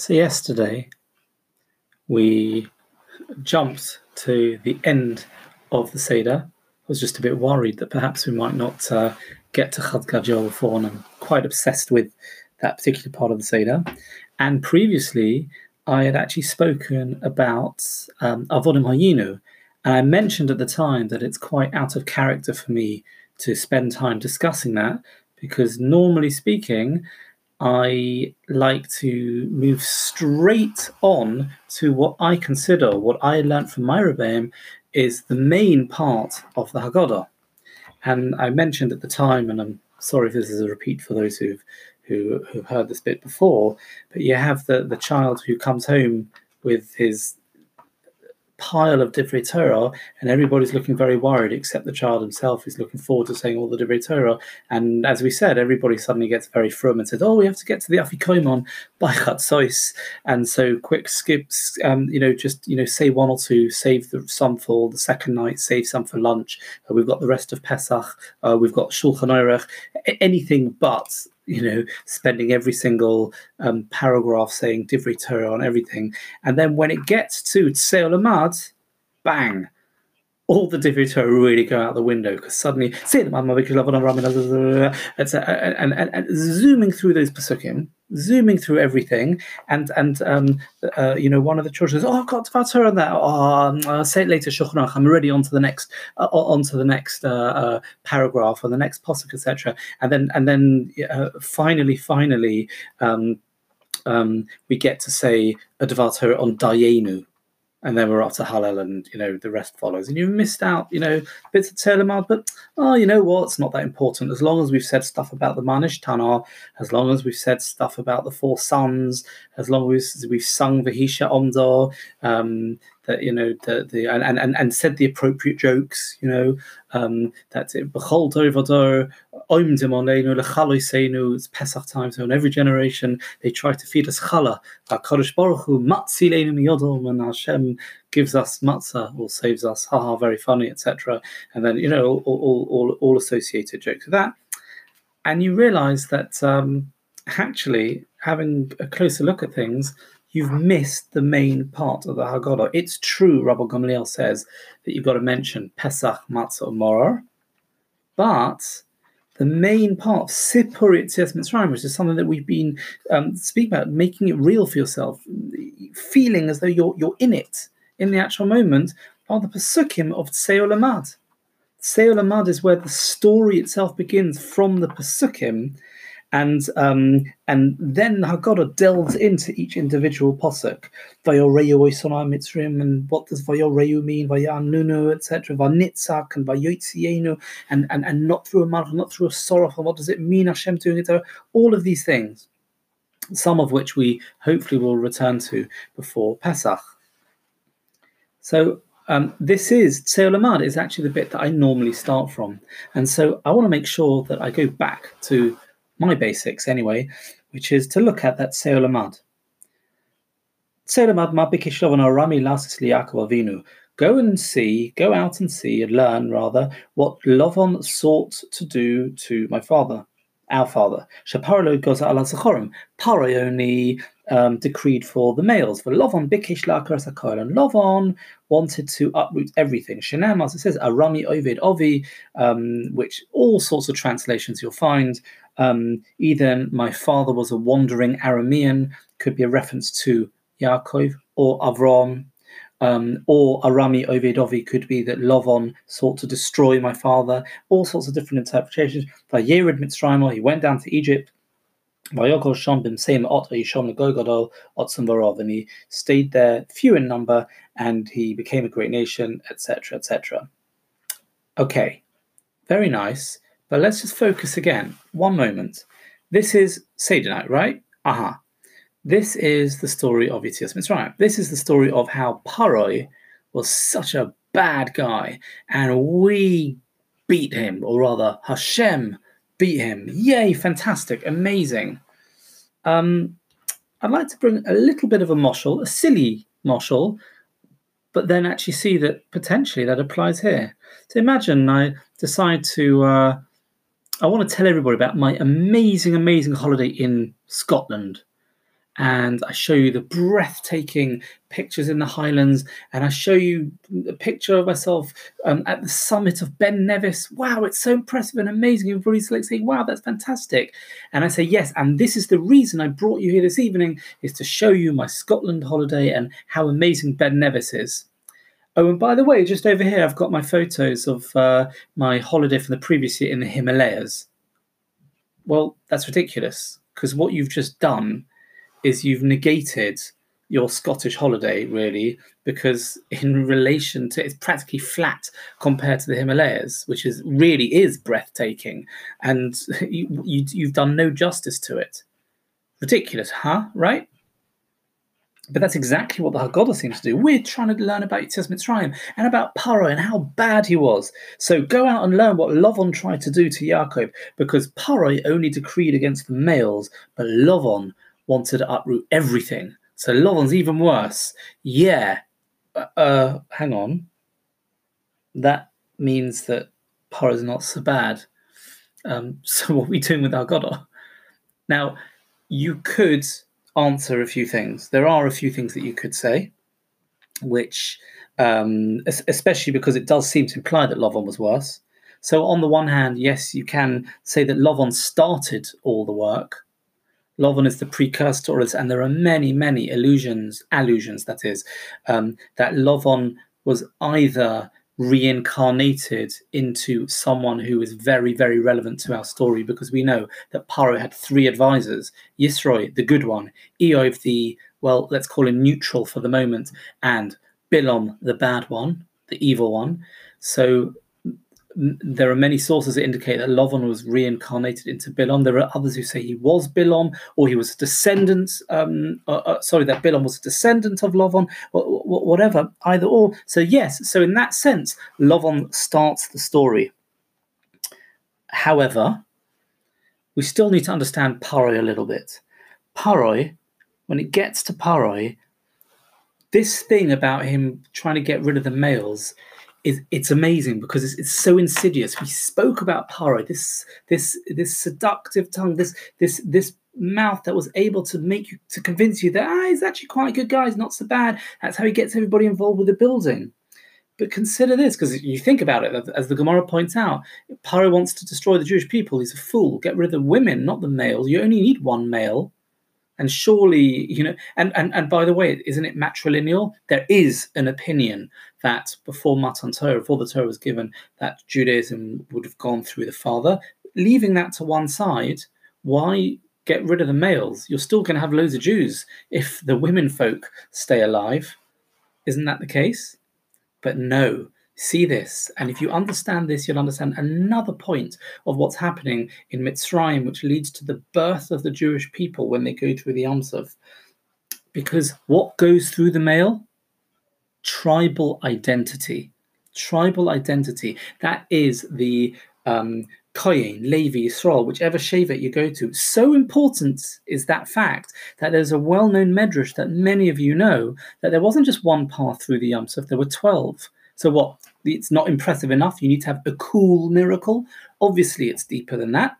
So, yesterday we jumped to the end of the Seder. I was just a bit worried that perhaps we might not uh, get to Chad and I'm quite obsessed with that particular part of the Seder. And previously, I had actually spoken about um, Avodim Hayinu, and I mentioned at the time that it's quite out of character for me to spend time discussing that because normally speaking, I like to move straight on to what I consider, what I learned from my Rebbeim, is the main part of the Haggadah. And I mentioned at the time, and I'm sorry if this is a repeat for those who've who, who've heard this bit before, but you have the, the child who comes home with his pile of Divrei Torah, and everybody's looking very worried, except the child himself is looking forward to saying all the Divrei Torah. And as we said, everybody suddenly gets very frum and says, "Oh, we have to get to the Afikoimon by Chatzos," and so quick skips. Um, you know, just you know, say one or two, save the, some for the second night, save some for lunch. Uh, we've got the rest of Pesach. Uh, we've got Shulchan Aruch. Anything but you know, spending every single um, paragraph saying Divrei Torah on everything. And then when it gets to Tseolamad, bang, all the Divrei Torah really go out the window because suddenly, and, and, and, and zooming through those pasukim, zooming through everything, and and um, uh, you know, one of the children says, "Oh, I've got Dvar Torah on that. Oh, I'll say it later, Shulchan I'm already on to the next, uh, on to the next uh, uh, paragraph or the next posuk, etc." And then and then uh, finally, finally, um, um, we get to say a on Dayenu, and then we're off to Hallel, and you know the rest follows. And you've missed out, you know, bits of Telemad, but oh, you know what? It's not that important as long as we've said stuff about the Mah Nishtanah, as long as we've said stuff about the four sons, as long as we've sung Vahisha Omdor, um, that you know the the and and, and said the appropriate jokes, you know, um, that Bechol Dovador, Oimdim It's Pesach time, so in every generation they try to feed us challah. Kodesh Baruch Hu, Matzilenu Miyodom, and Hashem gives us matzah or saves us, haha, very funny, etc. And then, you know, all, all, all, all associated jokes with that. And you realize that um, actually having a closer look at things, you've missed the main part of the Haggadah. It's true, Rabbi Gamliel says, that you've got to mention Pesach, Matzah, or Moror, but the main part of Sipur Yitzias Mitzrayim, which is something that we've been um, speaking about, making it real for yourself, feeling as though you're you're in it in the actual moment, are the Pesukim of Tseolamad. Tseolamad is where the story itself begins from the Pesukim and um, and then Haggadah delves into each individual posuk. Vayoreyu oisonah mitzrim, and what does Vayoreyu mean? Vayanunu, etc. Vanitzak and Vayotzienu, and and and not through a malach, not through a sorrow. And what does it mean? Hashem doing it? All of these things, some of which we hopefully will return to before Pesach. So um, this is Tseolamad is actually the bit that I normally start from, and so I want to make sure that I go back to my basics anyway, which is to look at that Seolamad. Seolamad mabikishlovan arami lasis liakov avinu. Go and see, go out and see, and learn rather what Lovon sought to do to my father, our father. Shaparlo goes ala zachorim. Paro only um, decreed for the males. For Lovon bikish lakar and Lovon wanted to uproot everything. Shanam, as it says, arami ovid ovi, um, which all sorts of translations you'll find um, either my father was a wandering Aramean, could be a reference to Yaakov or Avram, um, or Arami Ovedovi could be that Lovon sought to destroy my father. All sorts of different interpretations. Vayered Mitzrayim, he went down to Egypt. And he stayed there, few in number, and he became a great nation, etc., etc. Okay, very nice. But let's just focus again. One moment. This is night, right? Aha. Uh-huh. This is the story of Yitzias Mitzrayim. This is the story of how Paroi was such a bad guy, and we beat him, or rather, Hashem beat him. Yay! Fantastic, amazing. Um, I'd like to bring a little bit of a moshel, a silly moshel, but then actually see that potentially that applies here. So imagine I decide to uh, I want to tell everybody about my amazing, amazing holiday in Scotland. and I show you the breathtaking pictures in the Highlands, and I show you a picture of myself um, at the summit of Ben Nevis. Wow, it's so impressive and amazing. Everybody's like saying, "Wow, that's fantastic," and I say, "Yes," and this is the reason I brought you here this evening is to show you my Scotland holiday and how amazing Ben Nevis is. Oh, and by the way, just over here, I've got my photos of uh, my holiday from the previous year in the Himalayas. Well, that's ridiculous because what you've just done is you've negated your Scottish holiday, really, because in relation to it's practically flat compared to the Himalayas, which is really is breathtaking, and you, you you've done no justice to it. Ridiculous, huh? Right? But that's exactly what the Haggadah seems to do. We're trying to learn about Yetzias Mitzrayim and about Paro and how bad he was. So go out and learn what Lovon tried to do to Yaakov, because Paro only decreed against the males, but Lovon wanted to uproot everything. So Lovon's even worse. Yeah. Uh, uh, hang on. That means that Paro's not so bad. Um, so what are we doing with our Haggadah? Now, you could answer a few things. There are a few things that you could say, which, um, especially because it does seem to imply that Lovon was worse. So, on the one hand, yes, you can say that Lovon started all the work. Lovon is the precursor, and there are many, many illusions, allusions, that is, um, that Lovon was either reincarnated into someone who is very, very relevant to our story because we know that Paro had three advisors Yisroi, the good one, Eov, the, well, let's call him neutral for the moment, and Bilom, the bad one, the evil one. So there are many sources that indicate that Lovon was reincarnated into Bilom. There are others who say he was Bilom or he was a descendant. Um, uh, uh, sorry, that Bilom was a descendant of Lovon, whatever, either or. So, yes, so in that sense, Lovon starts the story. However, we still need to understand Paroi a little bit. Paroi, when it gets to Paroi, this thing about him trying to get rid of the males it's amazing because it's, it's so insidious. We spoke about Paro, this this this seductive tongue, this this this mouth that was able to make you to convince you that ah, he's actually quite a good guy, he's not so bad. That's how he gets everybody involved with the building. But consider this, because you think about it, as the Gemara points out, Paro wants to destroy the Jewish people. He's a fool. Get rid of the women, not the males. You only need one male and surely, you know, and, and, and by the way, isn't it matrilineal? There is an opinion that before Matan Torah, before the Torah was given, that Judaism would have gone through the father. Leaving that to one side, why get rid of the males? You're still going to have loads of Jews if the women folk stay alive. Isn't that the case? But no, see this. And if you understand this, you'll understand another point of what's happening in Mitzrayim, which leads to the birth of the Jewish people when they go through the Yamsuf. Because what goes through the male? Tribal identity. Tribal identity. That is the um, Koyin, Levi, Yisrael, whichever Shevet you go to. So important is that fact that there's a well known medrash that many of you know that there wasn't just one path through the Yam Suf, there were 12. So, what? It's not impressive enough. You need to have a cool miracle. Obviously, it's deeper than that.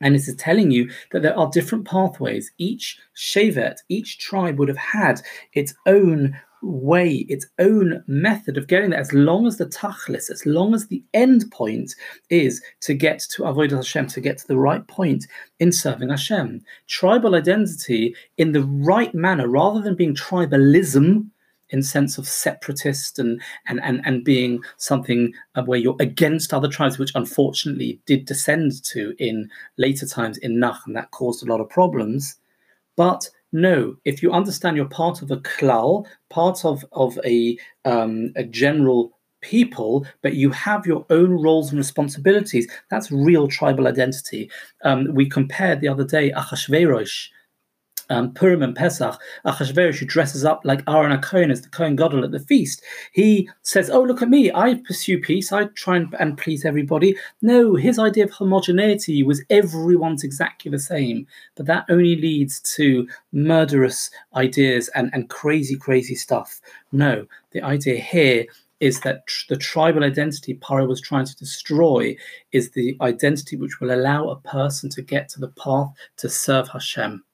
And this is telling you that there are different pathways. Each Shevet, each tribe would have had its own way, its own method of getting there, as long as the tachlis, as long as the end point is to get to avoid Hashem, to get to the right point in serving Hashem. Tribal identity in the right manner, rather than being tribalism, in sense of separatist and and and, and being something where you're against other tribes, which unfortunately did descend to in later times in Nach, and that caused a lot of problems. But no, if you understand you're part of a klal, part of of a um, a general people, but you have your own roles and responsibilities. That's real tribal identity. Um, we compared the other day Achashverosh um, Purim and Pesach, Achashverosh, who dresses up like Aaron Cohen as the Cohen Gadol at the feast, he says, "Oh, look at me! I pursue peace. I try and, and please everybody." No, his idea of homogeneity was everyone's exactly the same, but that only leads to murderous ideas and and crazy, crazy stuff. No, the idea here is that tr- the tribal identity Paro was trying to destroy is the identity which will allow a person to get to the path to serve Hashem.